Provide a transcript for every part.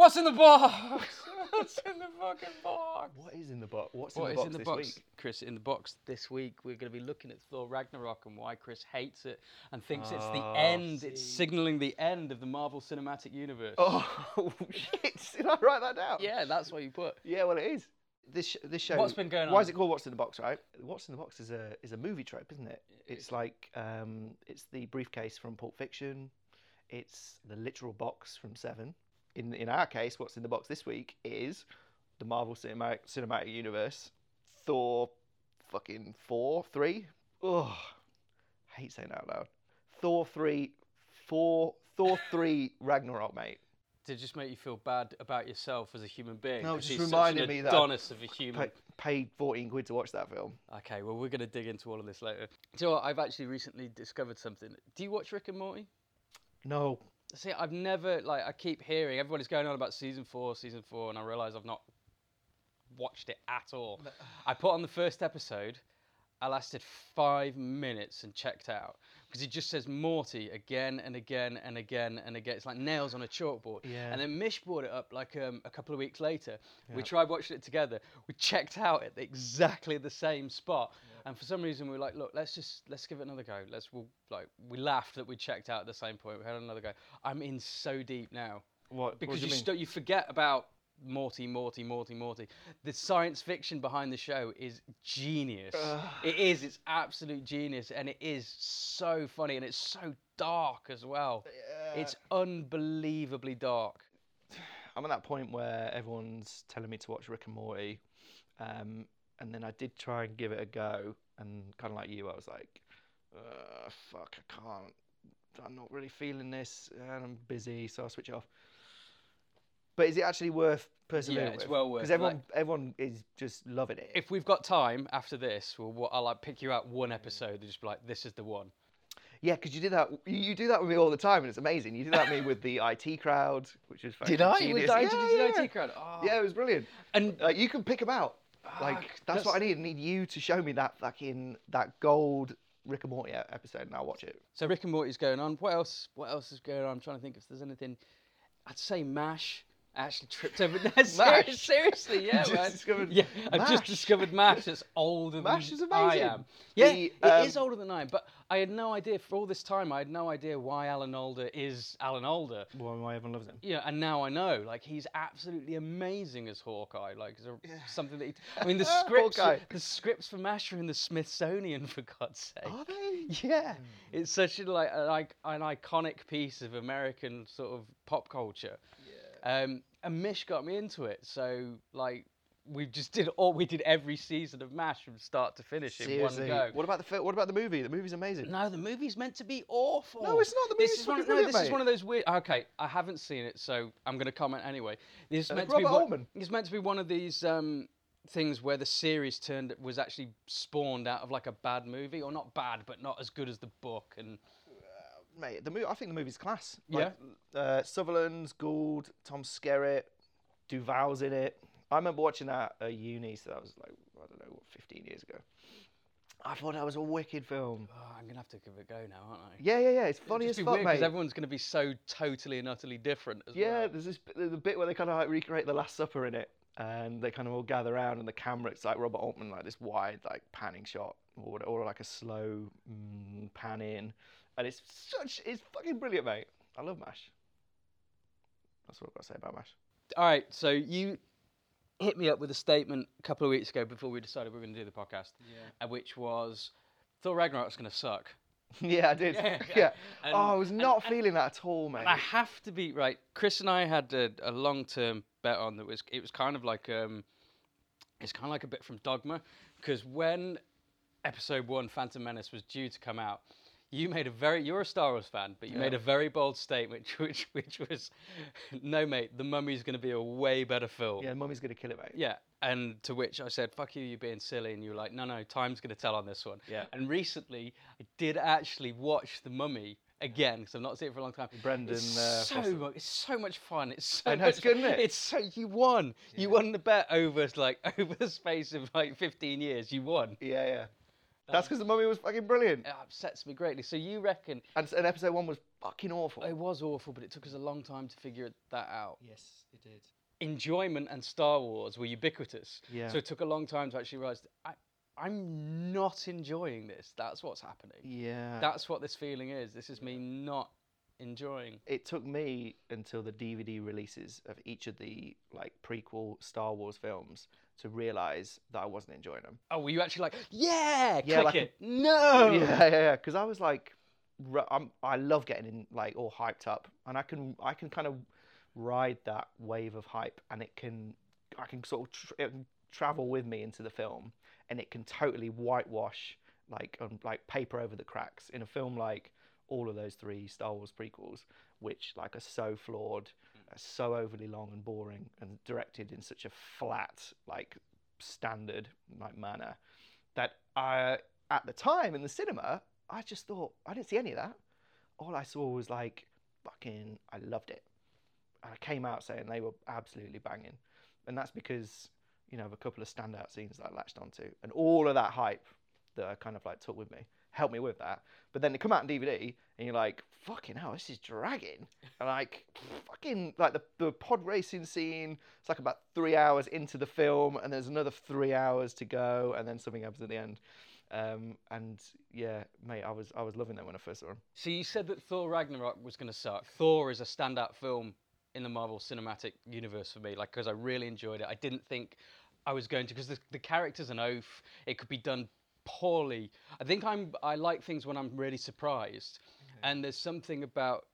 What's in the box? What's in the fucking box? What is in the box? What's What in the box in the this box, week? Chris? In the box this week, we're going to be looking at Thor Ragnarok and why Chris hates it and thinks it's the Oh, end. It's signaling the end of the Marvel Cinematic Universe. Oh shit! Did I write that down? Yeah, that's what you put. Yeah, well, it is. This sh- this show. What's been going on? Why is it called What's in the Box? Right. What's in the Box is a is a movie trope, isn't it? It's like um, it's the briefcase from Pulp Fiction. It's the literal box from Seven. In in our case, what's in the box this week is the Marvel Cinematic Cinematic Universe. Thor, fucking four, three. Ugh, hate saying that out loud. Thor three, four, Thor three Ragnarok, mate. To just make you feel bad about yourself as a human being. No, 'cause just he's reminded such an me that- Adonis of a human. Pa- paid fourteen quid to watch that film. Okay, well, we're going to dig into all of this later. Do you know what? I've actually recently discovered something. Do you watch Rick and Morty? No, See, I've never, like, I keep hearing everybody's going on about season four, season four, and I realise I've not watched it at all. I put on the first episode, I lasted five minutes and checked out because he just says Morty again and again and again and again. It's like nails on a chalkboard. Yeah. And then Mish brought it up like um, a couple of weeks later. We tried watching it together. We checked out at exactly the same spot. And for some reason we were like, look, let's just let's give it another go. Let's we'll, like we laughed that we checked out at the same point. We had another go. I'm in so deep now what? because what you you st- you forget about Morty, Morty, Morty, Morty. The science fiction behind the show is genius. it is. It's absolute genius, and it is so funny, and it's so dark as well. It's unbelievably dark. I'm at that point where everyone's telling me to watch Rick and Morty, um, and then I did try and give it a go, and kind of like you, I was like, "Fuck, I can't. I'm not really feeling this, and I'm busy, so I'll switch it off." But is it actually worth persevering? Yeah, it's with? well worth, Because everyone, everyone is just loving it. If we've got time after this, we'll, we'll, I'll like pick you out one episode and just be like, "This is the one." yeah, because you did that. You, you do that with me all the time, and it's amazing. You did that with me with the IT crowd, which is fucking genius. Was I- yeah, did you do yeah. IT crowd? Oh. Yeah, it was brilliant. And Like you can pick them out. Ah, Like that's, what I need. I need you to show me that fucking that gold Rick and Morty episode, and I'll watch it. So Rick and Morty's going on. What else? What else is going on? I'm trying to think if there's anything. I'd say Mash. I actually tripped over. No, ser- Mash? Seriously, yeah, man. discovered yeah, I've just discovered Mash. That's older Mash than is I am. Yeah, The, it is um, older than I am. But I had no idea for all this time. I had no idea why Alan Alda is Alan Alda. Why, why everyone loves him? Yeah, and now I know. Like he's absolutely amazing as Hawkeye. Like it's a, something that he, I mean, the scripts, the scripts for Mash are in the Smithsonian for God's sake. Are they? Yeah, it's such a, like ic- an iconic piece of American sort of pop culture. Um, and Mish got me into it, so like we just did all we did every season of Mash from start to finish in one go. What about the fi- what about the movie? The movie's amazing. No, the movie's meant to be awful. No, it's not. The this is one. No, this is one of those weird. Okay, I haven't seen it, so I'm going to comment anyway. This is Uh, meant to Robert be. one- Altman. It's meant to be one of these um, things where the series turned was actually spawned out of like a bad movie, or not bad, but not as good as the book. And Mate, the movie. I think the movie's class. Like, Yeah? Uh, Sutherland's Gould, Tom Skerritt, Duvall's in it. I remember watching that at uni, so that was like I don't know, what, 15 years ago. I thought that was a wicked film. oh, I'm going to have to give it a go now, aren't I? Yeah, yeah, yeah. It's funny It'd just as be fuck, weird 'cause mate. everyone's going to be so totally and utterly different. As Yeah, well. there's this bit- there's a bit where they kind of like recreate the Last Supper in it, and they kind of all gather around, and the camera it's like Robert Altman, like this wide like panning shot, or or like a slow mm, pan in, and it's such it's fucking brilliant, mate. I love Mash. That's what I've got to say about Mash. All right, so you hit me up with a statement a couple of weeks ago before we decided we were going to do the podcast, yeah. which was Thor Ragnarok's going to suck. yeah, I did. Yeah, Yeah. yeah. oh, I was not and- feeling that at all, mate. I have to be right. Chris and I had a, a long-term bet on that was it was kind of like um, it's kind of like a bit from Dogma because when Episode One, Phantom Menace, was due to come out, you made a very you're a Star Wars fan, but you made a very bold statement, which which was, no mate, the Mummy's going to be a way better film. yeah, the Mummy's gonna kill it, mate. Yeah, and to which I said, "Fuck you, you're being silly," and you were like, "No, no, time's going to tell on this one." Yeah. And recently, I did actually watch The Mummy again because I've not seen it for a long time. Brendan, it's uh, so Foster. mu- it's so much fun. It's so I know, it's good, isn't it? It's so you won. You won the bet over like over the space of like 15 years. You won. Yeah, yeah. That's because the mummy was fucking brilliant. It upsets me greatly. So you reckon And, and episode one was fucking awful. it was awful, but it took us a long time to figure that out. yes, it did. Enjoyment and Star Wars were ubiquitous. Yeah. So it took a long time to actually realize I, I'm not enjoying this. That's what's happening. Yeah. That's what this feeling is. This is me not enjoying. it took me until the DVD releases of each of the like prequel Star Wars films to realize that I wasn't enjoying them. Oh, were you actually like, yeah, Yeah, click like a- it? No. Yeah, yeah, yeah. Because I was like, I'm, I love getting in like all hyped up, and I can I can kind of ride that wave of hype, and it can I can sort of tr- can travel with me into the film, and it can totally whitewash like um, like paper over the cracks in a film like all of those three Star Wars prequels, which like are so flawed, hmm. are so overly long and boring, and directed in such a flat like standard like manner that I at the time in the cinema I just thought I didn't see any of that. All I saw was like fucking I loved it. And I came out saying they were absolutely banging. And that's because, you know, of a couple of standout scenes that I latched onto. And all of that hype that I kind of like took with me helped me with that. But then they come out on DVD and you're like, fucking hell, this is dragging. And like fucking like the, the pod racing scene, it's like about three hours into the film and there's another three hours to go and then something happens at the end. Um, and yeah, mate, I was I was loving them when I first saw them. So you said that Thor Ragnarok was going to suck. Thor is a standout film in the Marvel Cinematic Universe for me, like because I really enjoyed it. I didn't think I was going to because the, the character's an oaf. It could be done poorly. I think I'm I like things when I'm really surprised, and there's something about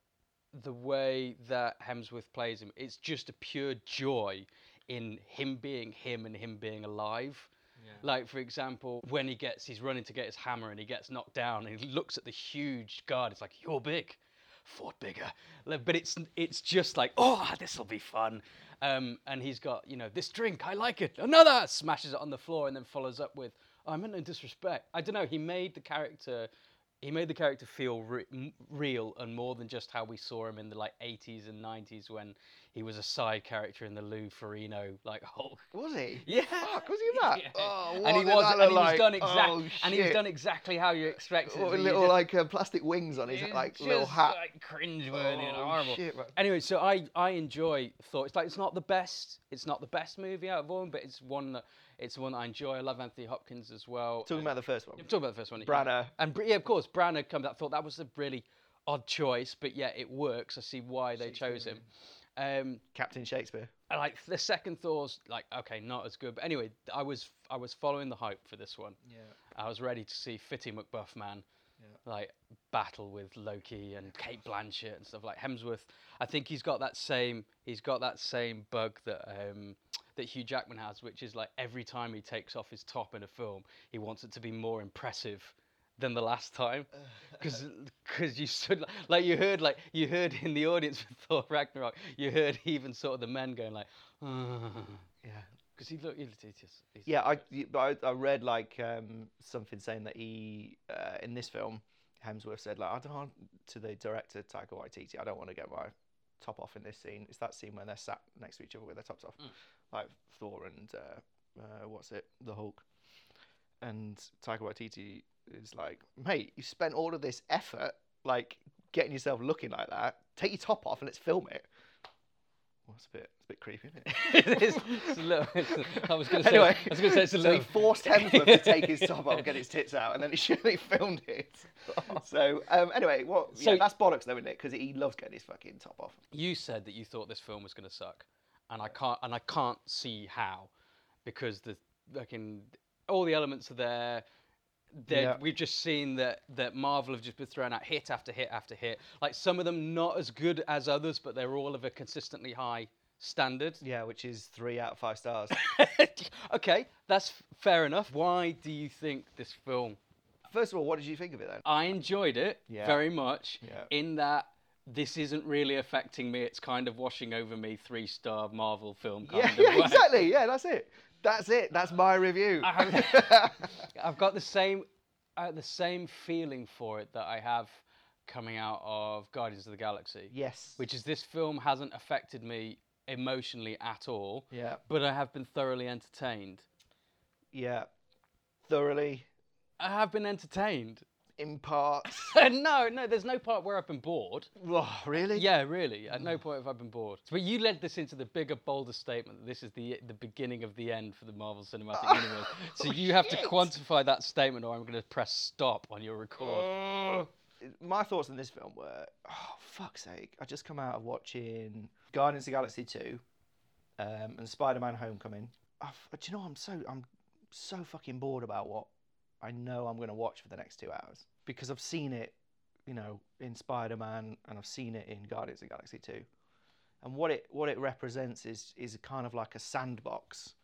the way that Hemsworth plays him. It's just a pure joy in him being him and him being alive. Like for example, when he gets he's running to get his hammer and he gets knocked down and he looks at the huge guard. It's like you're big, fought bigger. But it's it's just like oh this will be fun. Um, and he's got you know this drink I like it. Another smashes it on the floor and then follows up with I meant no disrespect. I don't know. He made the character. He made the character feel re- real and more than just how we saw him in the like 80s and 90s when he was a side character in the Lou Ferrigno like Hulk Was he? yeah. Fuck, was he that? Yeah. Oh, and he was, and he was like? done exact, Oh, and he was done exactly how you expected. Or but little just- like uh, plastic wings on his like little hat. like cringeworthy and Oh, horrible. shit. Anyway, so I I enjoy Thor. It's like it's not the best. It's not the best movie out of all, but it's one that it's one that I enjoy. I love Anthony Hopkins as well. Talking and- about the first one. I'm talking about the first one. yeah. Branagh. And yeah, of course, Branagh comes out. I thought that was a really odd choice, but yeah, it works. I see why they chose him. Um, Captain Shakespeare. and, like the second Thor's like okay, not as good. But anyway, I was I was following the hype for this one. Yeah. I was ready to see Fitty McBuff man Yeah. like battle with Loki and Cate Blanchett and stuff like Hemsworth. I think he's got that same he's got that same bug that um, that Hugh Jackman has, which is like every time he takes off his top in a film, he wants it to be more impressive than the last time because because you stood like you heard like you heard in the audience for Thor Ragnarok you heard even sort of the men going like Yeah. because he looked he, looked- he just, he's Yeah, I, I, I read like um, something saying that he uh, in this film, Hemsworth said like I don't want to the director Taika Waititi. I don't want to get my top off in this scene. It's that scene when they're sat next to each other with their tops off, Mm. Like Thor and uh, uh, what's it, the Hulk. And Taika Waititi is like, mate, you spent all of this effort like getting yourself looking like that. Take your top off and let's film it. Well, it's a bit, it's a bit creepy, isn't it? it is, it's a little, it's a, I was going to say, Anyway, I was going to say it's a so he forced Hemsworth to take his top off and get his tits out, and then he surely filmed it. So um, anyway, what? So- yeah, that's bollocks, though, isn't it? Because he loves getting his fucking top off. You said that you thought this film was going to suck, and I can't, and I can't see how, because the like in all the elements are there. Yeah. We've just seen that that Marvel have just been throwing out hit after hit after hit. Like some of them not as good as others, but they're all of a consistently high standard. Yeah, which is three out of five stars. okay, that's fair enough. Why do you think this film First of all, what did you think of it then? I enjoyed it Yeah. very much. Yeah. In that this isn't really affecting me. It's kind of washing over me. Three star Marvel film kind Yeah, of yeah, exactly. Yeah, that's it. That's it. That's my review. Have- I've got the same, uh, the same feeling for it that I have coming out of Guardians of the Galaxy, yes. which is this film hasn't affected me emotionally at all, Yeah. but I have been thoroughly entertained. Yeah. Thoroughly. I have been entertained. In parts. no, no, there's no part where I've been bored. oh, really? Yeah, really. At no point have I been bored. But you led this into the bigger, bolder statement that this is the the beginning of the end for the Marvel Cinematic Universe. So you have to quantify that statement, or I'm going to press stop on your record. My thoughts on this film were, oh fuck's sake! I just come out of watching Guardians of the Galaxy two, um, and Spider Man Homecoming. I've, do you know I'm so I'm so fucking bored about what I know I'm going to watch for the next two hours because I've seen it, you know, in Spider Man and I've seen it in Guardians of the Galaxy two, and what it what it represents is is kind of like a sandbox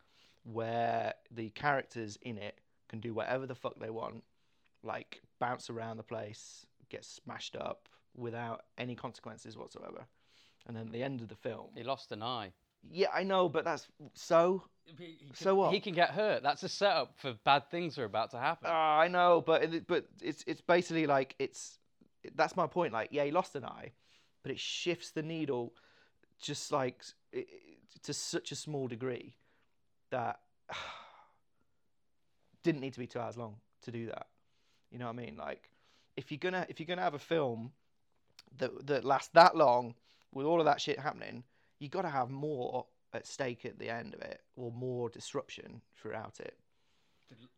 where the characters in it can do whatever the fuck they want like bounce around the place, get smashed up without any consequences whatsoever. And then at the end of the film, He lost an eye. Yeah, I know, but that's so. So what? He can get hurt. That's a setup for bad things are about to happen. Ah, I know, but it, but it's it's basically like it's that's my point. Like, yeah, he lost an eye, but it shifts the needle just like it, it- to such a small degree that didn't need to be two hours long to do that. You know what I mean? Like, if you're gonna if you're gonna have a film that that lasts that long with all of that shit happening, you got to have more at stake at the end of it, or more disruption throughout it.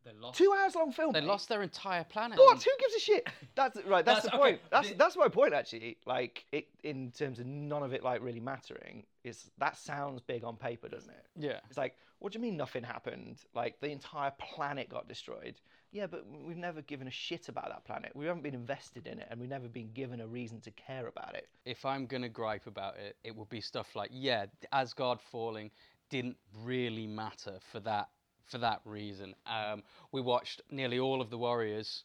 They lost. Two hours long film. They mate. lost their entire planet. What? Who gives a shit? That's right. That's, That's- the point. okay, That's the- that's my point actually. Like it in terms of none of it like really mattering. Is that sounds big on paper, doesn't it? Yeah. It's like, what do you mean nothing happened? Like the entire planet got destroyed. Yeah, but we've never given a shit about that planet. We haven't been invested in it, and we've never been given a reason to care about it. If I'm gonna gripe about it, it would be stuff like, yeah, Asgard falling didn't really matter for that for that reason. Um, we watched nearly all of the Warriors.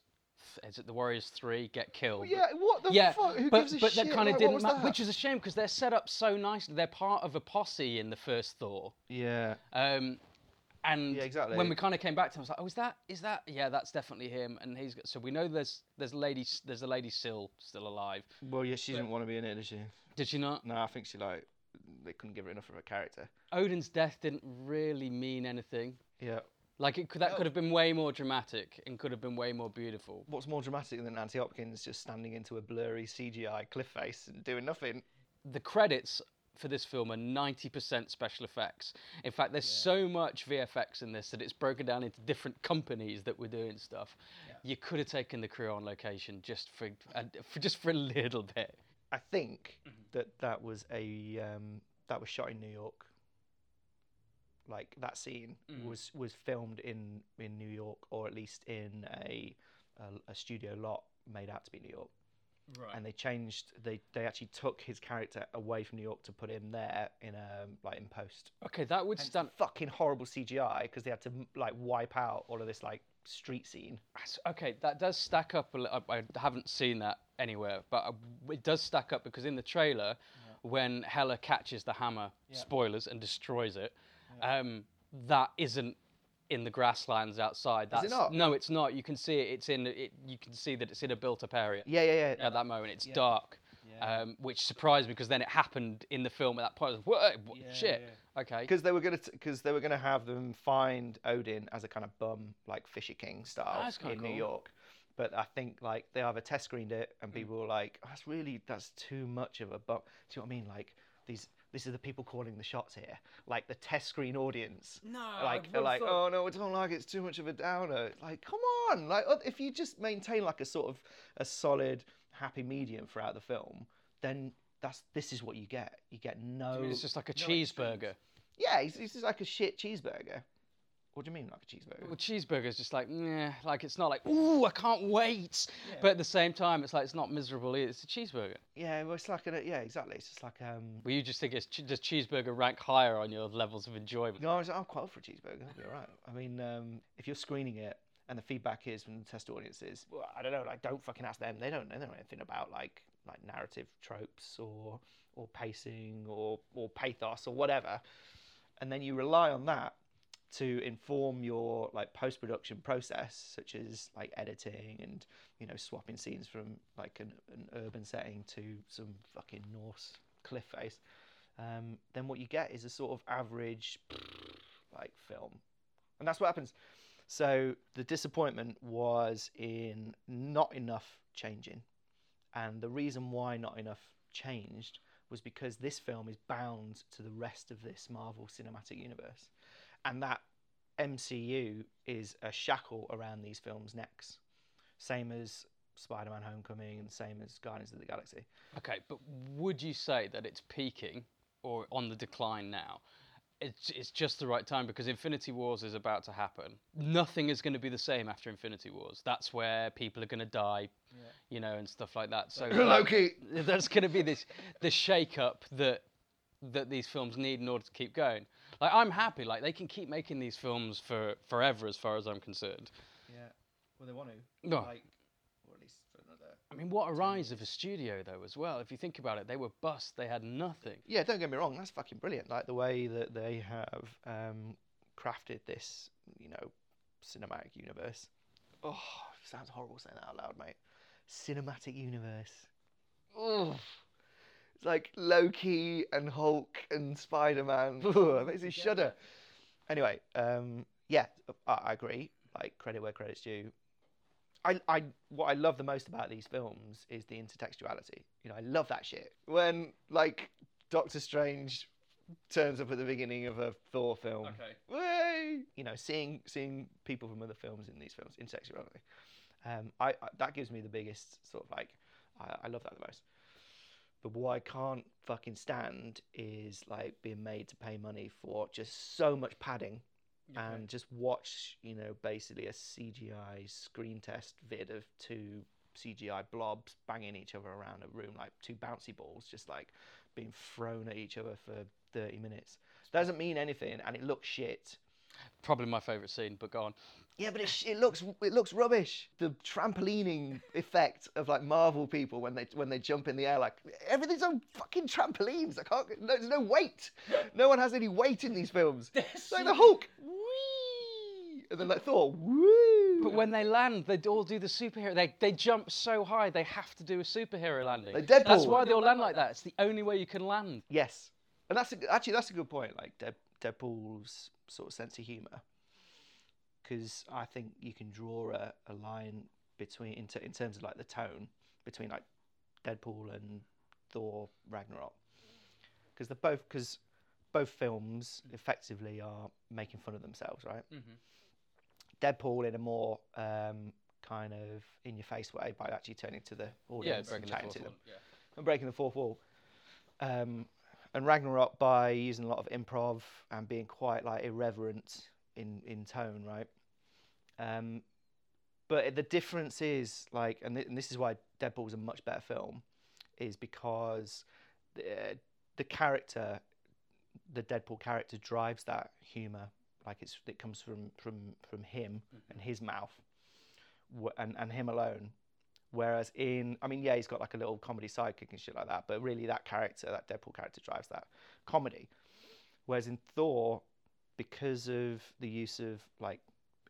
Is it the Warriors three get killed? Yeah, what the yeah, fuck? Who but, gives a but that kind of Like, didn't matter, which is a shame because they're set up so nicely. They're part of a posse in the first Thor. Yeah. Um, and Yeah, exactly. when we kind of came back to him, I was like, "Oh, is that is that? Yeah, that's definitely him." And he's got, so we know there's there's a lady there's a lady still still alive. Well, yeah, she didn't want to be in it, did she? Did she not? No, I think she like they couldn't give her enough of a character. Odin's death didn't really mean anything. Yeah. Like it could, that could have been way more dramatic and could have been way more beautiful. What's more dramatic than Anthony Hopkins just standing into a blurry CGI cliff face and doing nothing? The credits for this film are 90% special effects. In fact, there's so much VFX in this that it's broken down into different companies that were doing stuff. You could have taken the crew on location just for, uh, for just for a little bit. I think Mm-hmm. that that was a um, that was shot in New York. Like that scene Mm. was was filmed in in New York, or at least in a a, a studio lot made out to be New York. Right. And they changed. They they actually took his character away from New York to put him there in a like in post. Okay, that would stand. fucking horrible CGI because they had to like wipe out all of this like street scene. Okay, that does stack up. I haven't seen that anywhere, but uh, it does stack up because in the trailer, when Hela catches the hammer, spoilers, and destroys it, um, that isn't in the grasslands outside. That's, it not? No, it's not. You can see it. It's in. It, you can see that it's in a built-up area. Yeah, yeah, yeah. At that moment, it's dark, um, which surprised me because then it happened in the film at that point. I was, Whoa, what, shit. Okay. Because they were gonna, because they were gonna have them find Odin as a kind of bum, like Fisher King style That's kinda in New cool. York. But I think like they either test screened it and people were like, oh, "That's really that's too much of a bum." Do you know what I mean? Like these, these is the people calling the shots here, like the test screen audience. No, like they're like, "Oh no, I don't like it. It's too much of a downer." It's Like, come on! Like if you just maintain like a sort of a solid happy medium throughout the film, then that's this is what you get. You get no. it's just like a cheeseburger. Yeah, it's, it's just like a shit cheeseburger. What do you mean, like a cheeseburger? Well, cheeseburger is just like, yeah, like it's not like, ooh, I can't wait. But at the same time, it's like it's not miserable either. It's a cheeseburger. Yeah, well, it's like a yeah, exactly. It's just like um. Well, you just think it's che- does cheeseburger rank higher on your levels of enjoyment? No, I was, I'm quite up for a cheeseburger. That'd be all right. I mean, um, if you're screening it and the feedback is from the test audiences, well, I don't know. Like, don't fucking ask them. They don't. They don't know anything about like like narrative tropes or or pacing or or pathos or whatever. And then you rely on that to inform your like post production process, such as like editing and you know swapping scenes from like an, an urban setting to some fucking Norse cliff face. Um, then what you get is a sort of average like film, and that's what happens. So the disappointment was in not enough changing. And the reason why not enough changed was because this film is bound to the rest of this Marvel Cinematic Universe. And that MCU is a shackle around these films' necks. Same as Spider Man Homecoming and same as Guardians of the Galaxy. Okay, but would you say that it's peaking or on the decline now? It's, it's just the right time because Infinity Wars is about to happen. Nothing is going to be the same after Infinity Wars. That's where people are going to die, you know, and stuff like that. So Loki! there's going to be this this shake up that that these films need in order to keep going. Like I'm happy, like they can keep making these films for forever, as far as I'm concerned. Yeah. Well, they want to. No. Like, or at least for another. I mean, what a rise of a studio though, as well. If you think about it, they were bust. They had nothing. Yeah, don't get me wrong. That's fucking brilliant. Like the way that they have um, crafted this, you know, cinematic universe. Oh, sounds horrible saying that out loud, mate. Cinematic universe. Oh, it's like Loki and Hulk and Spider Man. It makes me shudder. Anyway, um, yeah, I, I agree. Like credit where credit's due. I, I, what I love the most about these films is the intertextuality. You know, I love that shit. When like Doctor Strange turns up at the beginning of a Thor film. Okay. Way! You know, seeing seeing people from other films in these films, intertextuality. Um, I, I that gives me the biggest sort of like, I, I love that the most. But what I can't fucking stand is like being made to pay money for just so much padding and just watch, you know, basically a CGI screen test vid of two CGI blobs banging each other around a room like two bouncy balls, just like being thrown at each other for 30 minutes. Doesn't mean anything and it looks shit. Probably my favourite scene, but go on. Yeah, but it, sh- it looks it looks rubbish. The trampolining effect of like Marvel people when they when they jump in the air, like everything's on fucking trampolines. I can't. No, there's no weight. No one has any weight in these films. It's like the Hulk, whee, and then like Thor, woo. But when they land, they all do the superhero. They they jump so high, they have to do a superhero landing. Like Deadpool. That's why they all land like that. It's the only way you can land. Yes, and that's a, actually that's a good point. Like Dead, Deadpool's sort of sense of humor, because I think you can draw a, a line between in, ter- in terms of like the tone between like Deadpool and Thor Ragnarok, because they're both because both films effectively are making fun of themselves, right? Mm-hmm. Deadpool in a more um, kind of in your face way by actually turning to the audience breaking and the chatting fourth to them. Yeah. and breaking the fourth wall. Um, and Ragnarok by using a lot of improv and being quite like irreverent in in tone, right? Um, but the difference is like, and, th- and this is why Deadpool Deadpool's a much better film, is because the the character, the Deadpool character, drives that humor. Like it's it comes from from from him and his mouth, wh- and and him alone. Whereas in, I mean, yeah, he's got like a little comedy sidekick and shit like that, but really that character, that Deadpool character, drives that comedy. Whereas in Thor, because of the use of like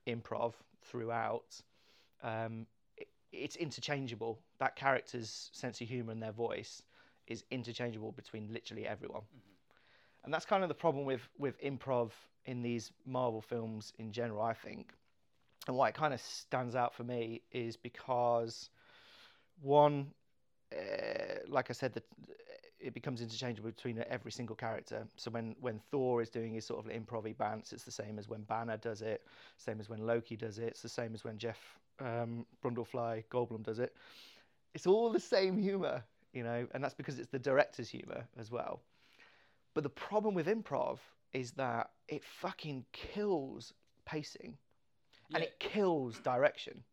improv throughout, um, it, it's interchangeable. That character's sense of humor and their voice is interchangeable between literally everyone. And that's kind of the problem with with improv in these Marvel films in general, I think. And why it kind of stands out for me is because one, uh, like I said, that it becomes interchangeable between every single character. So when when Thor is doing his sort of improv bants, it's the same as when Banner does it, same as when Loki does it, it's the same as when Jeff um, Brundlefly Goldblum does it. It's all the same humor, you know, and that's because it's the director's humor as well. But the problem with improv is that it fucking kills pacing and it kills direction.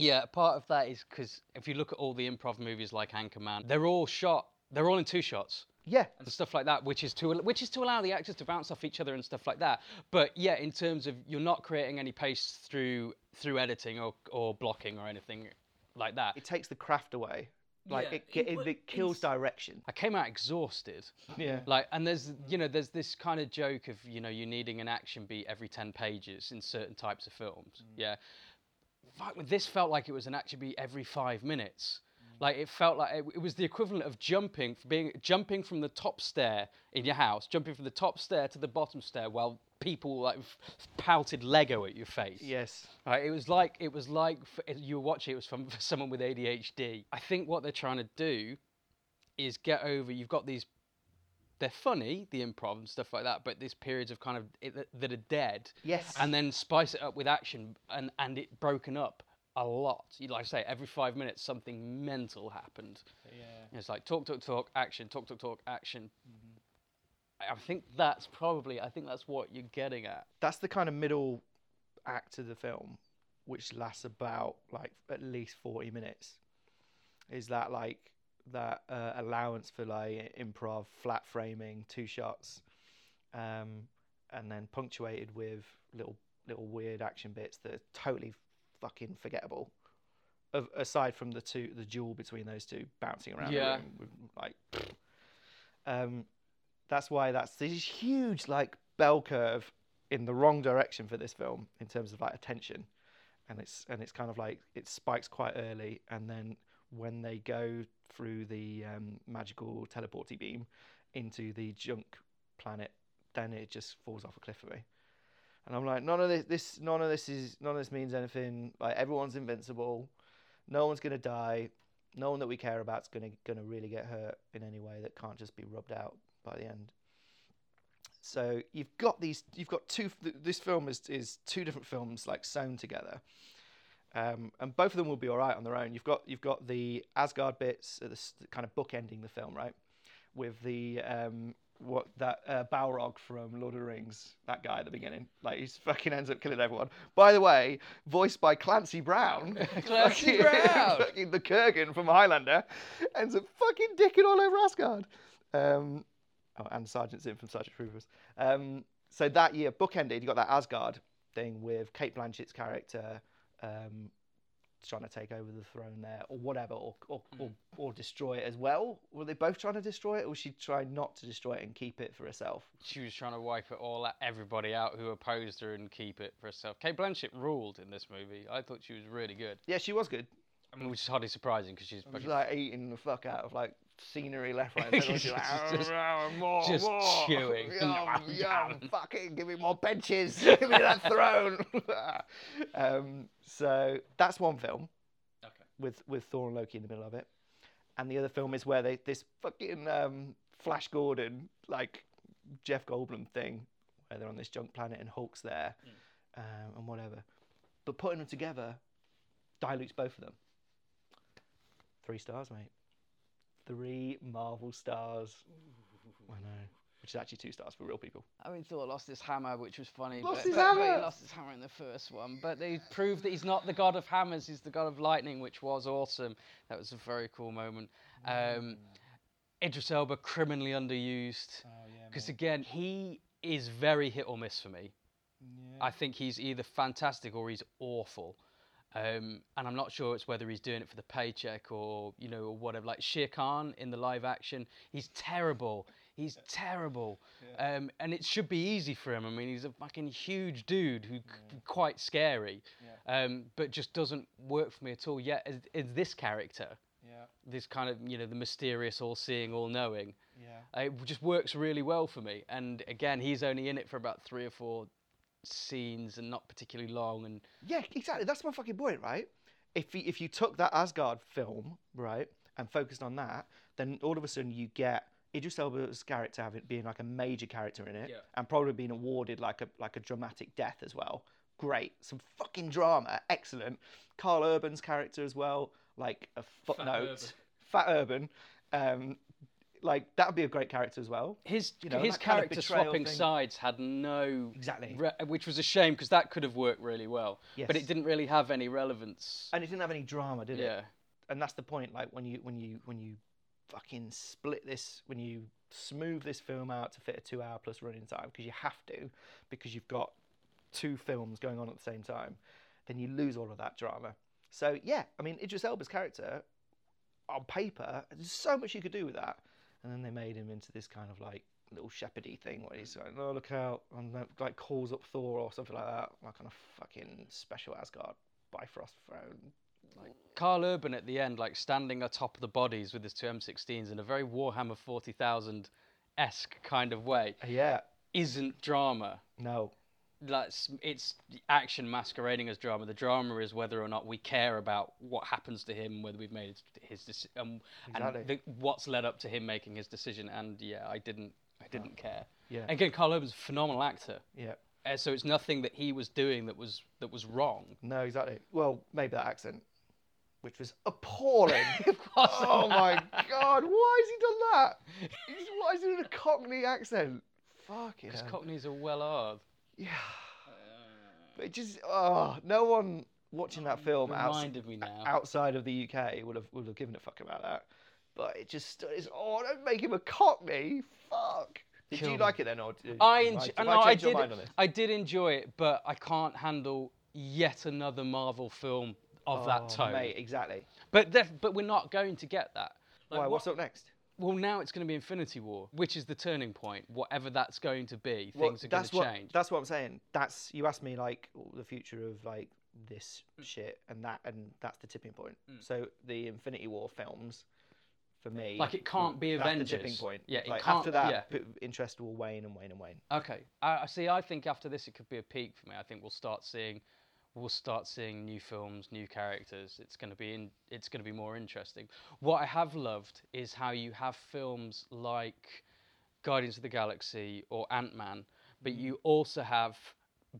Yeah, part of that is because if you look at all the improv movies like Anchorman, they're all shot. They're all in two shots Yeah, and stuff like that, which is to which is to allow the actors to bounce off each other and stuff like that. But yeah, in terms of you're not creating any pace through through editing or or blocking or anything like that. it takes the craft away. Like Yeah, it, it, it- it, kills it's- direction. I came out exhausted. Yeah. Like, and there's, you know, there's this kind of joke of, you know, you needing an action beat every 10 pages in certain types of films. Mm. Yeah. Fuck, this felt like it was an beat every five minutes. Mm. Like, it felt like it, it was the equivalent of jumping, being jumping from the top stair in your house, jumping from the top stair to the bottom stair while people like f- pouted Lego at your face. Yes. Right, it was like it was like f- you were watching. It was from for someone with ADHD. I think what they're trying to do is get over. You've got these. They're funny, the improv and stuff like that, but these periods of kind of it, that- that are dead, Yes. and then spice it up with action, and and it broken up a lot. You like I say, every five minutes something mental happened. Yeah. It's like talk, talk, talk, action, talk, talk, talk, action. Mm-hmm. I I think that's probably. I think that's what you're getting at. that's the kind of middle act of the film, which lasts about like at least forty minutes. Is that like that uh, allowance for like improv, flat framing, two shots, um, and then punctuated with little little weird action bits that are totally fucking forgettable. Of, aside from the two, the duel between those two bouncing around Yeah. with, like, um, that's why that's this huge like bell curve in the wrong direction for this film in terms of like attention, and it's and it's kind of like it spikes quite early, and then when they go through the um, magical teleporty beam into the junk planet, then it just falls off a cliff for me. And I'm like, none of this, this, none of this is, none of this means anything. Like everyone's invincible, no one's gonna die, no one that we care about's gonna gonna really get hurt in any way that can't just be rubbed out by the end. So you've got these, you've got two. This film is is two different films like sewn together, um, and both of them will be all right on their own. You've got you've got the Asgard bits, uh, the kind of bookending the film, right? With the um, what that uh, Balrog from Lord of the Rings, that guy at the beginning, like he fucking ends up killing everyone. By the way, voiced by Clancy Brown, Clancy Fucking- Brown! fucking the Kurgan from Highlander, ends up fucking dicking all over Asgard. Um, oh, and Sergeant Zim from Starship Troopers. Um, so that year, bookended, you got that Asgard thing with Cate Blanchett's character um, trying to take over the throne there, or whatever, or or, or or destroy it as well. Were they both trying to destroy it, or was she trying not to destroy it and keep it for herself? She was trying to wipe it all out, everybody out who opposed her and keep it for herself. Cate Blanchett ruled in this movie. I thought she was really good. Yeah, she was good. I mean, which is hardly surprising because she's fucking like eating the fuck out of like scenery left, right, and centre. She's like, Just- "Ah, more, just more. chewing. Yum, yum, fucking give me more benches. give me that throne. um, so that's one film Okay. with with Thor and Loki in the middle of it, and the other film is where they this fucking um, Flash Gordon like Jeff Goldblum thing, where they're on this junk planet and Hulk's there, um, and whatever. But putting them together dilutes both of them. Three stars, mate. Three Marvel stars. I know. Which is actually two stars for real people. I mean, Thor lost his hammer, which was funny. Lost but, his but- but hammer! he lost his hammer in the first one. But they proved that he's not the god of hammers; he's the god of lightning, which was awesome. That was a very cool moment. Um, Idris Elba criminally underused Oh yeah. because again, he is very hit or miss for me. Yeah. I think he's either fantastic or he's awful. Um, and I'm not sure it's whether he's doing it for the paycheck or you know or whatever. Like Shere Khan in the live action, he's terrible. He's terrible. Yeah. Um, and it should be easy for him. I mean, he's a fucking huge dude who c- quite scary, Yeah. um, but just doesn't work for me at all. Yet, is, as this character, Yeah. this kind of you know the mysterious, all-seeing, all-knowing, Yeah. uh, it just works really well for me. And again, he's only in it for about three or four scenes and not particularly long. And Yeah, exactly. That's my fucking point, right? If you, if you took that Asgard film, right, and focused on that, then all of a sudden you get Idris Elba's character having being like a major character in it, Yeah. and probably being awarded like a like a dramatic death as well. Great, some fucking drama, excellent. Karl Urban's character as well, like a footnote. Urban. Fat Urban, um, like that would be a great character as well. his You know, his that kind of character swapping thing. sides had no Exactly. re- which was a shame because that could have worked really well. But it didn't really have any relevance. And it didn't have any drama, did it? yeah. and that's the point like when you when you when you fucking split this when you smooth this film out to fit a two hour plus running time because you have to because you've got two films going on at the same time then you lose all of that drama so yeah i mean idris elba's character on paper there's so much you could do with that and then they made him into this kind of like little shepherdy thing where he's like oh look out and then, like calls up thor or something like that like on a fucking special asgard bifrost throne Like Karl Urban at the end, like standing atop of the bodies with his two M16s in a very Warhammer 40,000 esque kind of way, yeah isn't drama. No. That's it's action masquerading as drama. The drama is whether or not we care about what happens to him, whether we've made his decision, um, Exactly. and the, what's led up to him making his decision. And yeah, I didn't, I didn't care. Yeah. Again, Karl Urban's a phenomenal actor, Yeah. uh, so it's nothing that he was doing that was that was wrong. No, exactly. Well, maybe that accent, which was appalling. Oh my god, why has he done that? Why is he doing a Cockney accent? Fuck it. Because Cockneys are well hard. Yeah. But it just, oh, no one watching that oh, film outs- Reminded me now. outside of the UK would have would have given a fuck about that. But it just is. Oh, don't make him a Cockney. Fuck. Did you like it then, or did, I, enj- have no, I your did. mind on this? I did enjoy it, but I can't handle yet another Marvel film of that Oh, tone. mate, exactly. But but we're not going to get that. Like, Why? what- What's up next? Well, now it's going to be Infinity War, which is the turning point. Whatever that's going to be, Well, things are going that's to what, change. That's what I'm saying. That's you asked me like the future of like this Mm. shit and that, and that's the tipping point. So the Infinity War films, for me, Like, it can't be that's Avengers. the tipping point. Yeah, it like, can't- after that, yeah. p- interest will wane and wane and wane. Okay, I I see. I think after this, it could be a peak for me. I think we'll start seeing, we'll start seeing new films, new characters. It's going to be in, it's going to be more interesting. What I have loved is how you have films like Guardians of the Galaxy or Ant Man, but mm. you also have,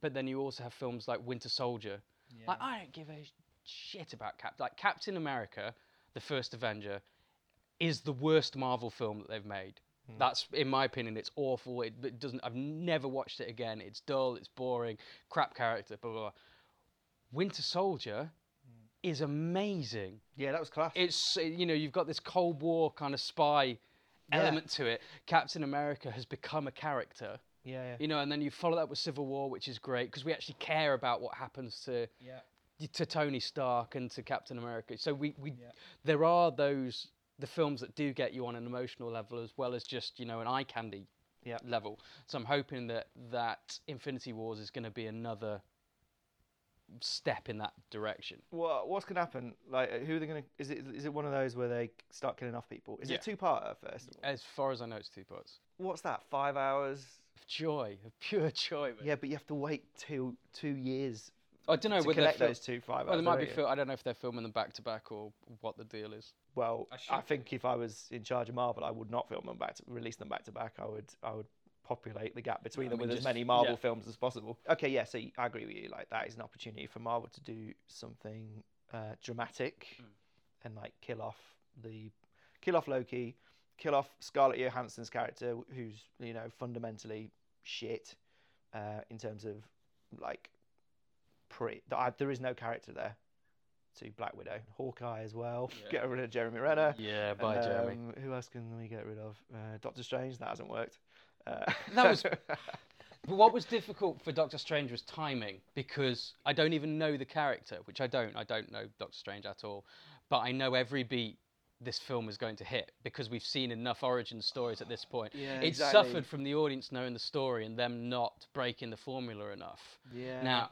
but then you also have films like Winter Soldier. Like I don't give a shit about Cap. Like Captain America, the first Avenger, is the worst Marvel film that they've made. Hmm. That's in my opinion. It's awful. It, it doesn't. I've never watched it again. It's dull. It's boring. Crap character. Blah blah. blah. Winter Soldier is amazing. Yeah, that was class. It's uh, you know you've got this Cold War kind of spy Yeah. element to it. Captain America has become a character. yeah, yeah. You know, and then you follow that with Civil War, which is great because we actually care about what happens to Yeah. to Tony Stark and to Captain America. So we, we there are those the films that do get you on an emotional level as well as just you know an eye candy Yeah. level. So I'm hoping that that Infinity Wars is going to be another step in that direction. What what's gonna happen? Like, who are they gonna? Is it is it one of those where they start killing off people? Is Yeah. it two parter first? As far as I know, it's two parts. What's that? Five hours? Of joy, of pure joy. Man. Yeah, but you have to wait two two years I don't know to collect they're those two five Well, hours. they might be. Fil- I don't know if they're filming them back to back or what the deal is. Well, I I, should think if I was in charge of Marvel, I would not film them back to release them back to back. I would I would populate the gap between them mean, with as many Marvel yeah. films as possible. Okay, yeah, so I agree with you. Like that is an opportunity for Marvel to do something uh, dramatic Mm. and like kill off the kill off Loki, kill off Scarlett Johansson's character, who's you know fundamentally shit uh, in terms of like pre. There is no character there. To Black Widow, Hawkeye as well. Yeah. Get rid of Jeremy Renner. Yeah, And, um, Who else can we get rid of? Uh, Doctor Strange. That hasn't worked. Uh, That was- But what was difficult for Doctor Strange was timing because I don't even know the character, which I don't. I don't know Doctor Strange at all. But I know every beat this film is going to hit because we've seen enough origin stories at this point. Yeah, it exactly. suffered from the audience knowing the story and them not breaking the formula enough. yeah. Now,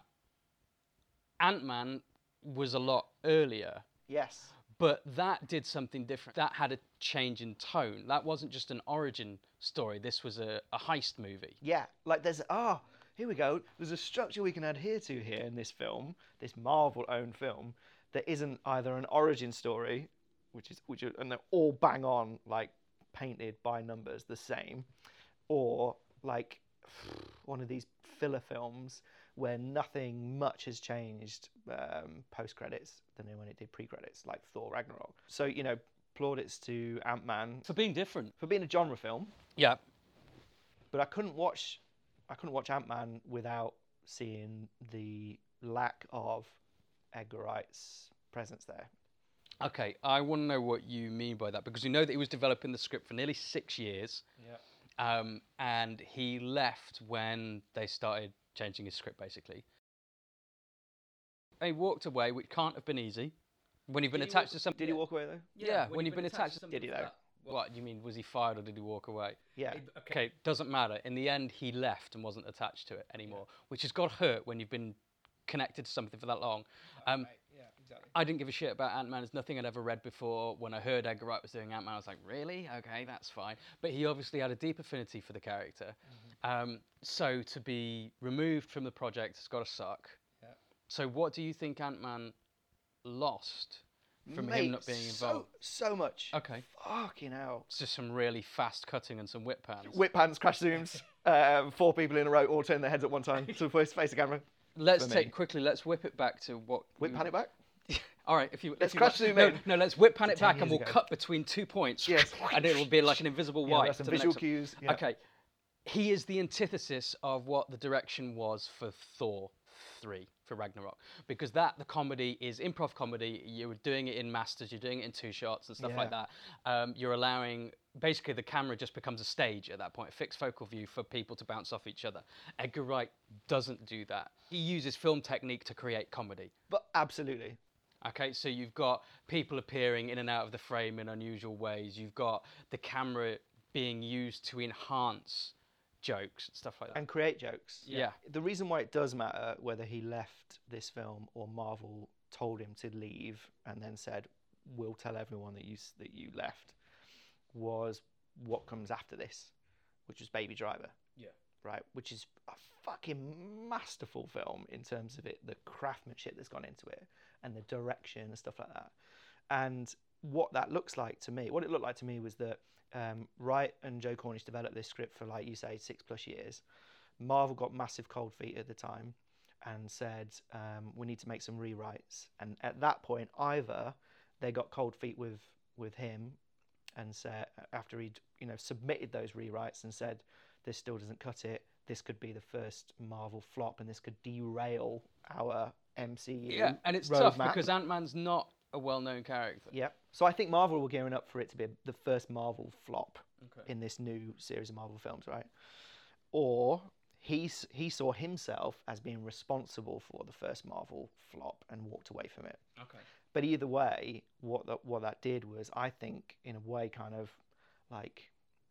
Ant Man was a lot earlier, Yes. But that did something different. That had a change in tone. That wasn't just an origin story. This was a, a heist movie. Yeah. Like there's ah. here we go. There's a structure we can adhere to here in this film, this Marvel-owned film, that isn't either an origin story, which is which are, and they're all bang on like painted by numbers the same, or like one of these filler films where nothing much has changed um, post credits than when it did pre credits, like Thor Ragnarok. So you know, plaudits to Ant Man For being different. for being a genre film Yeah. but I couldn't watch I couldn't watch Ant Man without seeing the lack of Edgar Wright's presence there. Okay, I want to know what you mean by that because we know that he was developing the script for nearly six years, Yeah. um, and he left when they started changing his script, basically. He walked away, which can't have been easy. When you've been Did attached walk- to something, Did he walk away though? Yeah, when you've been attached to something. Did he though? what you mean? Was he fired or did he walk away? Yeah. Okay, doesn't matter. In the end, he left and wasn't attached to it anymore, which has got hurt when you've been connected to something for that long. Um, Yeah, exactly. I didn't give a shit about Ant Man. It's nothing I'd ever read before. When I heard Edgar Wright was doing Ant Man, I was like, really? Okay, that's fine. But he obviously had a deep affinity for the character. Um, so to be removed from the project has got to suck. Yeah. So what do you think Ant Man lost from Mate, him not being involved? So so much. Okay. Fucking hell. It's just some really fast cutting and some whip pans. Whip pans, crash zooms, um, four people in a row all turn their heads at one time to face, the camera. let's for take me. quickly. Let's whip it back to what. Whip pan it back. All right, if you Let's if crash zoom no, in. No, let's whip pan it back and we'll ago. cut between two points. Yes. and it will be like an invisible Yeah, white. that's some visual cues. Yeah. Okay, he is the antithesis of what the direction was for Thor three for Ragnarok because that the comedy is improv comedy. You're doing it in masters. You're doing it in two shots and stuff like that. Um, you're allowing basically the camera just becomes a stage at that point, a fixed focal view for people to bounce off each other. Edgar Wright doesn't do that. He uses film technique to create comedy. But absolutely. Okay, so you've got people appearing in and out of the frame in unusual ways. You've got the camera being used to enhance jokes and stuff like that. And create jokes. yeah. The reason why it does matter whether he left this film or Marvel told him to leave and then said, "We'll tell everyone that you that you left," was what comes after this, which was Baby Driver. Yeah. Right, which is a fucking masterful film in terms of it, the craftsmanship that's gone into it, and the direction and stuff like that. And what that looks like to me, what it looked like to me was that um, Wright and Joe Cornish developed this script for, like you say, six plus years. Marvel got massive cold feet at the time and said, um, we need to make some rewrites. And at that point, either they got cold feet with, with him and said, after he'd you know submitted those rewrites and said, this still doesn't cut it, this could be the first Marvel flop and this could derail our MCU. Yeah, and it's tough because Ant Man's not a well known character. Yep. So I think Marvel were gearing up for it to be the first Marvel flop Okay. in this new series of Marvel films, right? Or he he saw himself as being responsible for the first Marvel flop and walked away from it. Okay. But either way, what that what that did was, I think, in a way, kind of like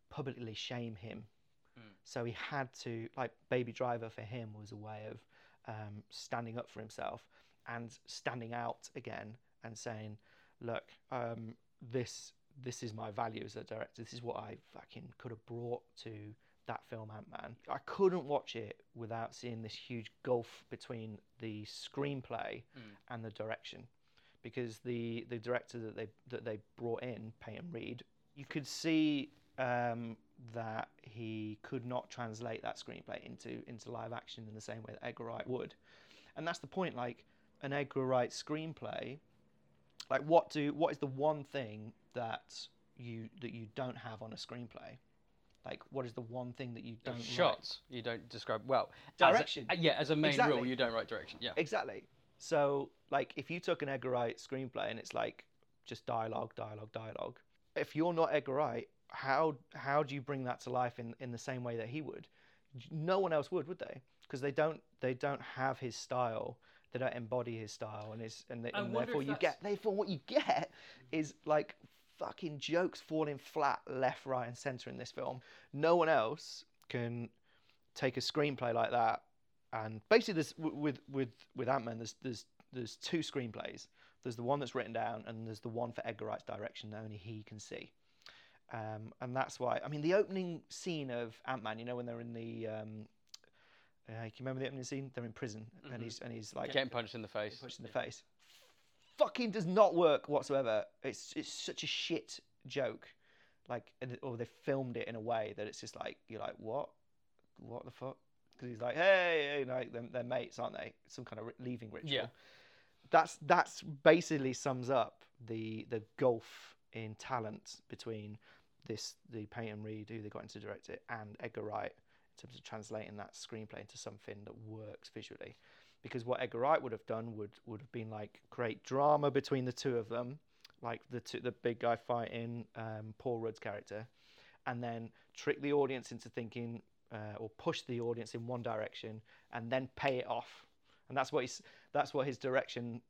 publicly shame him. Mm. So he had to like Baby Driver for him was a way of um, standing up for himself and standing out again and saying, "Look, um, this this is my value as a director. This is what I fucking could have brought to that film Ant Man. I couldn't watch it without seeing this huge gulf between the screenplay Mm. and the direction, because the the director that they that they brought in, Peyton Reed, you could see um, that he could not translate that screenplay into into live action in the same way that Edgar Wright would, and that's the point. Like an Edgar Wright screenplay, like what do what is the one thing that you that you don't have on a screenplay? Like what is the one thing that you don't write? Shots. You don't describe well. Direction. As a, uh, yeah, as a main rule, you don't write direction. Yeah. Exactly. So, like, if you took an Edgar Wright screenplay and it's like just dialogue, dialogue, dialogue, if you're not Edgar Wright, how how do you bring that to life in, in the same way that he would? No one else would, would they? Because they don't they don't have his style. They don't embody his style, and his and, I and therefore you get therefore what you get is like fucking jokes falling flat left, right, and center in this film. No one else can take a screenplay like that and basically there's with with with ant-man there's there's there's two screenplays there's the one that's written down and there's the one for edgar wright's direction that only he can see um, and that's why i mean the opening scene of ant-man you know when they're in the um, uh, can you remember the opening scene? They're in prison and Mhm. he's and he's like Getting punched in the face. punched in the face. Fucking does not work whatsoever. It's it's such a shit joke. Like or they filmed it in a way that it's just like you're like what? What the fuck? Because he's like hey, hey like they're, they're mates aren't they? Some kind of leaving ritual. Yeah. that's that's basically sums up the the gulf in talent between this the Peyton Reed who they got into direct it and Edgar Wright in terms of translating that screenplay into something that works visually. Because what Edgar Wright would have done would would have been like create drama between the two of them like the two, the big guy fighting um, Paul Rudd's character and then trick the audience into thinking uh, or push the audience in one direction and then pay it off. And that's what he's that's what his direction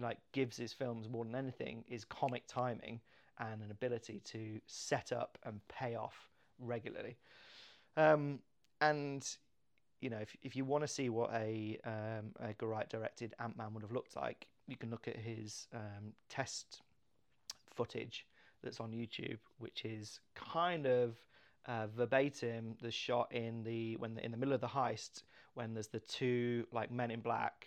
like gives his films more than anything is comic timing and an ability to set up and pay off regularly. Um, and you know if, if you want to see what a um, Edgar Wright directed Ant-Man would have looked like you can look at his um, test footage that's on YouTube which is kind of uh, verbatim the shot in the when in the middle of the heist when there's the two like men in black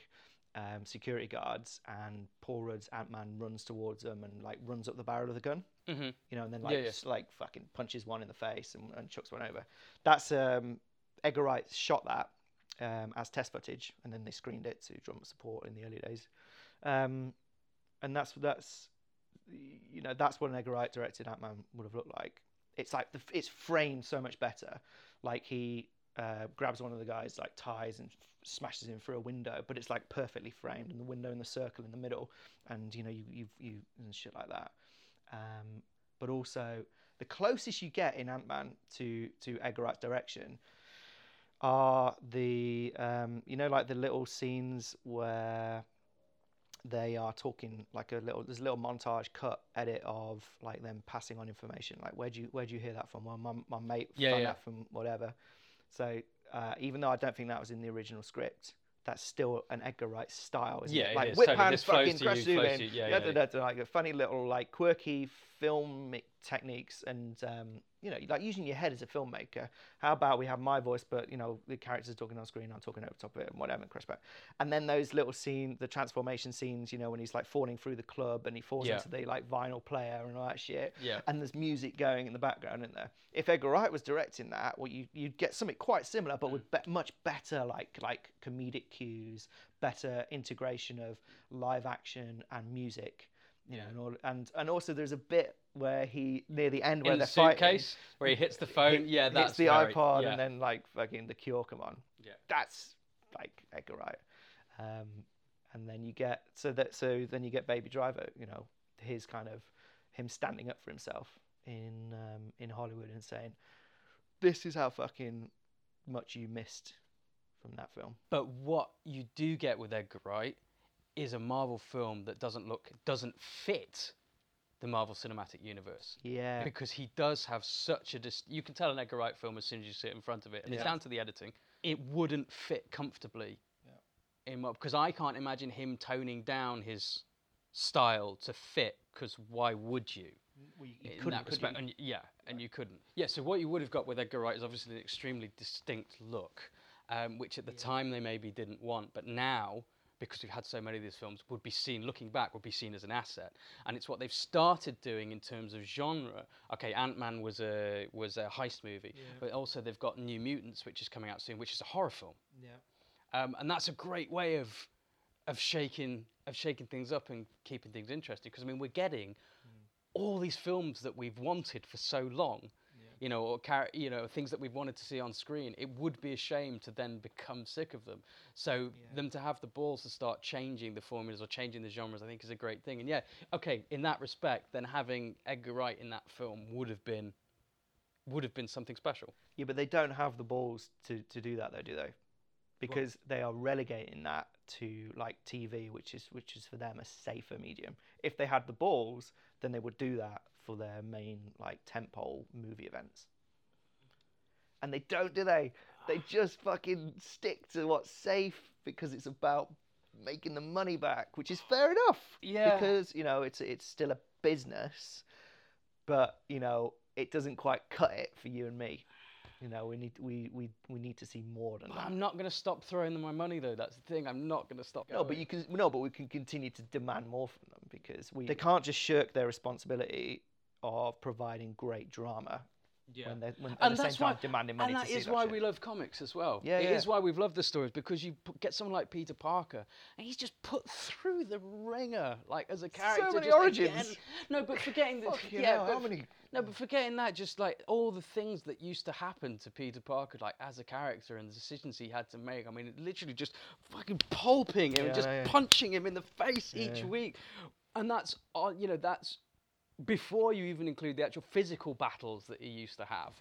um, security guards and Paul Rudd's Ant Man runs towards them and like runs up the barrel of the gun, Mhm. you know, and then Yeah, like yeah. just, like fucking punches one in the face and, and chucks one over. That's um, Edgar Wright shot that um, as test footage, and then they screened it to drum support in the early days. Um, and that's that's you know that's what an Edgar Wright directed Ant Man would have looked like. It's like the, it's framed so much better. Like he uh, grabs one of the guys, like ties and f- smashes him through a window, but it's like perfectly framed, and the window in the circle in the middle, and you know you you you and shit like that. Um, but also the closest you get in Ant Man to to Edgar Wright's direction are the um, you know like the little scenes where they are talking like a little there's a little montage cut edit of like them passing on information like where do you where do you hear that from well my, my mate Yeah, found yeah. that from whatever so uh, even though I don't think that was in the original script that's still an Edgar Wright style isn't Yeah, it it like is, whip totally. hand This flows fucking crash zoom to in you. Yeah, yeah, da, like a funny little like quirky filmic techniques and um, you know like using your head as a filmmaker. How about we have my voice but you know the characters talking on screen i'm talking over top of it and whatever and crash back. And then those little scenes the transformation scenes you know when he's like falling through the club and he falls Yeah. into the like vinyl player and all that shit. Yeah. and there's music going in the background in there? If edgar wright was directing that well you, you'd get something quite similar but with be- much better like like comedic cues better integration of live action and music you know, Yeah. and, all, and and also there's a bit where he near the end where In the they're fighting, suitcase where he hits the phone. hit- yeah, that's hits the very- iPod yeah. and then like fucking the Cure come on. Yeah. That's like Edgar Wright. Um, and then you get so that so then you get Baby Driver. You know, his kind of him standing up for himself in um, in Hollywood and saying, "This is how fucking much you missed from that film." But what you do get with Edgar Wright is a Marvel film that doesn't look doesn't fit the Marvel Cinematic Universe Yeah. because he does have such a dis- you can tell an Edgar Wright film as soon as you sit in front of it, and it's down to the editing. It wouldn't fit comfortably in because I can't imagine him toning down his style to fit. Because why would you? Well, you, you in that respect. And yeah, and you couldn't. Yeah, so what you would have got with Edgar Wright is obviously an extremely distinct look, um, which at the time they maybe didn't want, but now. Because we've had so many of these films, would be seen, looking back, would be seen as an asset, and it's what they've started doing in terms of genre. Okay, Ant Man was a was a heist movie, but also they've got New Mutants, which is coming out soon, which is a horror film Yeah. um, and that's a great way of of shaking of shaking things up and keeping things interesting. Because I mean, we're getting all these films that we've wanted for so long, you know, or char- you know, things that we've wanted to see on screen. It would be a shame to then become sick of them. So them to have the balls to start changing the formulas or changing the genres, I think, is a great thing. And yeah, okay, in that respect, then having Edgar Wright in that film would have been would have been something special. Yeah, but they don't have the balls to, to do that though, do they? Because they are relegating that to like TV, which is which is for them a safer medium. If they had the balls, then they would do that for their main like tentpole movie events. And they don't, do they? They just fucking stick to what's safe because it's about making the money back, which is fair enough. Yeah. Because you know it's it's still a business, but you know it doesn't quite cut it for you and me. You know, we need we we we need to see more than But that. I'm not going to stop throwing them my money though. That's the thing. I'm not going to stop. No, but you can no, but we can continue to demand more from them because we they can't just shirk their responsibility of providing great drama Yeah. when they're when, at and the same that's time why, demanding money and to that see is that why shit. we love comics as well. Yeah, It yeah. is why we've loved the stories because you p- get someone like Peter Parker and he's just put through the ringer, like as a character. So many origins. again- No, but forgetting that. Fucking yeah, hell, but how many- No, but forgetting that, just like all the things that used to happen to Peter Parker, like as a character, and the decisions he had to make. I mean, literally just fucking pulping him, Yeah, and just yeah. punching him in the face each Yeah. week, and that's. Uh, you know, that's before you even include the actual physical battles that he used to have.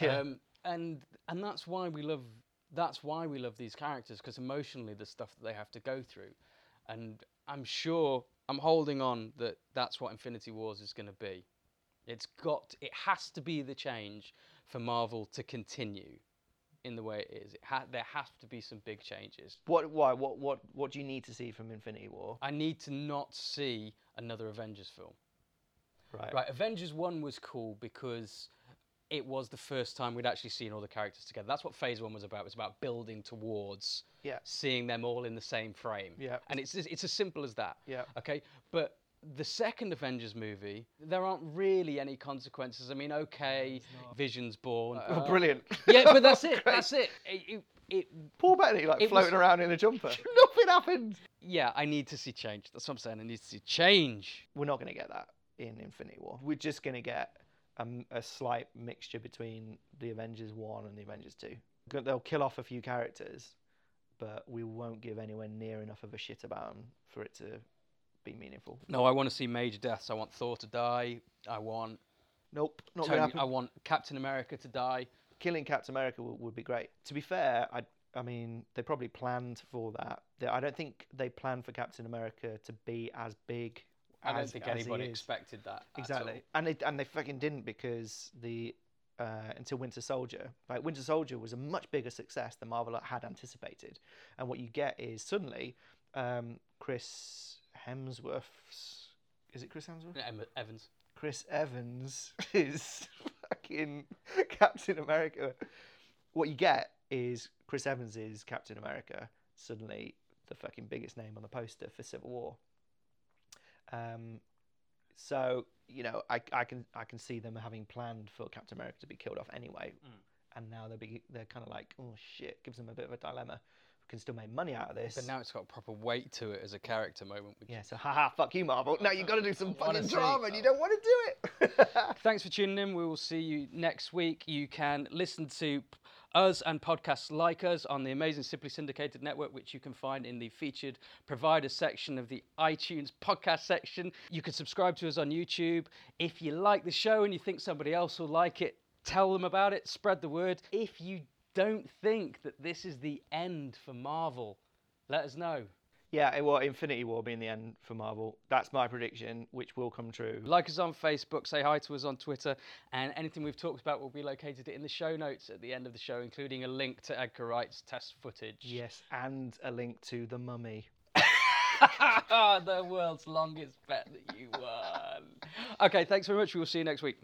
Yeah. Um, and and that's why we love that's why we love these characters because emotionally the stuff that they have to go through, and I'm sure I'm holding on that that's what Infinity Wars is going to be. It's got it has to be the change for Marvel to continue in the way it is. It ha- there have to be some big changes. What why what what what do you need to see from Infinity War? I need to not see another Avengers film. Right. Right, Avengers 1 was cool because it was the first time we'd actually seen all the characters together. That's what Phase One was about. It was about building towards Yeah. seeing them all in the same frame. Yeah. And it's it's as simple as that. Yeah. Okay. But the second Avengers movie, there aren't really any consequences. I mean, okay, Vision's born. Oh, uh, brilliant. yeah, but that's it. That's it. It, it, it. Paul Bettany like It was- floating around in a jumper. Nothing happened. Yeah, I need to see change. That's what I'm saying. I need to see change. We're not going to get that in Infinity War. We're just going to get um, a slight mixture between the Avengers 1 and the Avengers 2. They'll kill off a few characters, but we won't give anywhere near enough of a shit about them for it to be meaningful. No, I want to see major deaths. I want Thor to die. I want Nope, not Tony, to I want Captain America to die. Killing Captain America would, would be great. To be fair, I, I mean, they probably planned for that. I don't think they planned for Captain America to be as big I don't as- think anybody expected that. Exactly, and they and they fucking didn't because the uh, until Winter Soldier, like Winter Soldier was a much bigger success than Marvel had anticipated, and what you get is suddenly um, Chris Hemsworth's is it Chris Hemsworth? Em- Evans. Chris Evans is fucking Captain America. What you get is Chris Evans is Captain America. Suddenly, the fucking biggest name on the poster for Civil War. Um, so you know, I, I can I can see them having planned for Captain America to be killed off anyway, Mm. and now they're be, they're kind of like, oh shit, gives them a bit of a dilemma. We can still make money out of this. But now it's got a proper weight to it as a character moment. Which yeah, so haha, fuck you, Marvel. Now you've got to do some fucking drama, and you don't want to do it. Thanks for tuning in. We will see you next week. You can listen to us and podcasts like us on the amazing Simply Syndicated Network, which you can find in the featured provider section of the iTunes podcast section. You can subscribe to us on YouTube. If you like the show and you think somebody else will like it, tell them about it, spread the word. If you don't think that this is the end for Marvel, let us know. Yeah, it- well, Infinity War being the end for Marvel. That's my prediction, which will come true. Like us on Facebook, say hi to us on Twitter, and anything we've talked about will be located in the show notes at the end of the show, including a link to Edgar Wright's test footage. Yes, and a link to the Mummy. the world's longest bet that you won. Okay, thanks very much. We will see you next week.